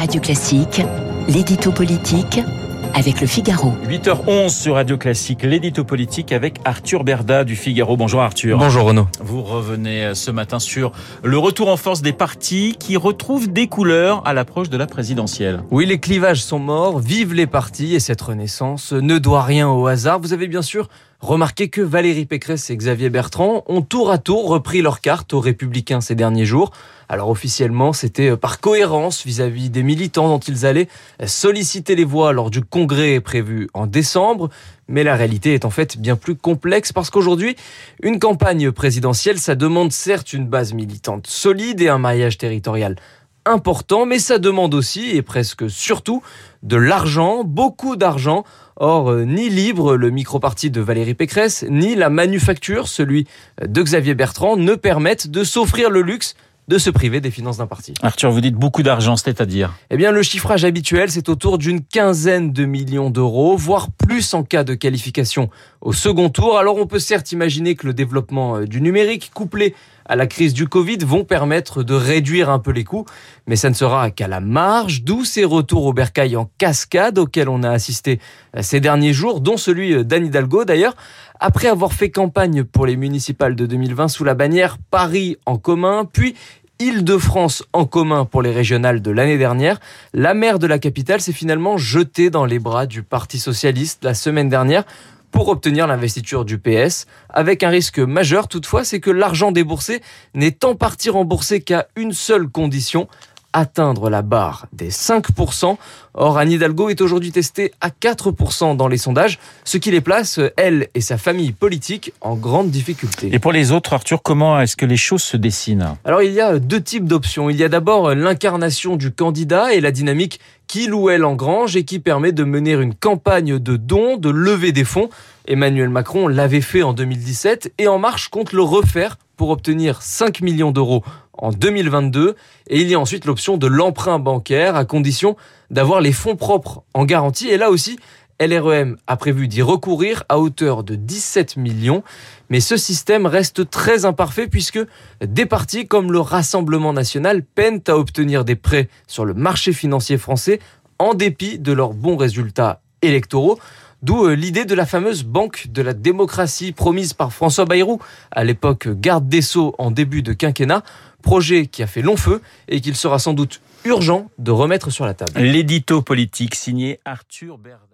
Radio Classique, l'édito politique avec le Figaro. 8h11 sur Radio Classique, l'édito politique avec Arthur Berda du Figaro. Bonjour Arthur. Bonjour Renaud. Vous revenez euh, ce matin sur le retour en force des partis qui retrouvent des couleurs à l'approche de la présidentielle. Oui, les clivages sont morts, vive les partis et cette renaissance ne doit rien au hasard. Vous avez bien sûr remarqué que Valérie Pécresse et Xavier Bertrand ont tour à tour repris leur carte aux républicains ces derniers jours. Alors officiellement, c'était euh, par cohérence vis-à-vis des militants dont ils allaient euh, solliciter les voix lors du congrès prévu en décembre. Mais la réalité est en fait bien plus complexe parce qu'aujourd'hui, une campagne présidentielle, ça demande certes une base militante solide et un maillage territorial important, mais ça demande aussi, et presque surtout, de l'argent, beaucoup d'argent. Or, euh, ni Libre, le micro-parti de Valérie Pécresse, ni la Manufacture, celui de Xavier Bertrand, ne permettent de s'offrir le luxe de se priver des finances d'un parti. Arthur, vous dites beaucoup d'argent, c'est-à-dire? Eh bien, le chiffrage habituel, c'est autour d'une quinzaine de millions d'euros, voire plus en cas de qualification au second tour. Alors, on peut certes imaginer que le développement euh, du numérique, couplé à la crise du Covid, vont permettre de réduire un peu les coûts, mais ça ne sera qu'à la marge, d'où ces retours au bercail en cascade auxquels on a assisté euh, ces derniers jours, dont celui euh, d'Anne Hidalgo d'ailleurs. Après avoir fait campagne pour les municipales de 2020 sous la bannière Paris en commun, puis Île-de-France en commun pour les régionales de l'année dernière, la maire de la capitale s'est finalement jetée dans les bras du Parti socialiste la semaine dernière pour obtenir l'investiture du PS, avec un risque majeur. Toutefois, c'est que l'argent déboursé n'est en partie remboursé qu'à une seule condition, atteindre la barre des 5%. Or, Anne Hidalgo est aujourd'hui testée à 4% dans les sondages, ce qui les place, elle et sa famille politique, en grande difficulté. Et pour les autres, Arthur, comment est-ce que les choses se dessinent? Alors, il y a deux types d'options. Il y a d'abord l'incarnation du candidat et la dynamique qu'il ou elle engrange et qui permet de mener une campagne de dons, de lever des fonds. Emmanuel Macron l'avait fait en 2017 et En Marche compte le refaire pour obtenir 5 millions d'euros en 2022. Et il y a ensuite l'option de l'emprunt bancaire à condition d'avoir les fonds propres en garantie. Et là aussi, LREM a prévu d'y recourir à hauteur de 17 millions. Mais ce système reste très imparfait puisque des partis comme le Rassemblement national peinent à obtenir des prêts sur le marché financier français en dépit de leurs bons résultats électoraux. D'où euh, l'idée de la fameuse banque de la démocratie promise par François Bayrou, à l'époque garde des Sceaux en début de quinquennat, projet qui a fait long feu et qu'il sera sans doute urgent de remettre sur la table. L'édito politique signé Arthur Berda.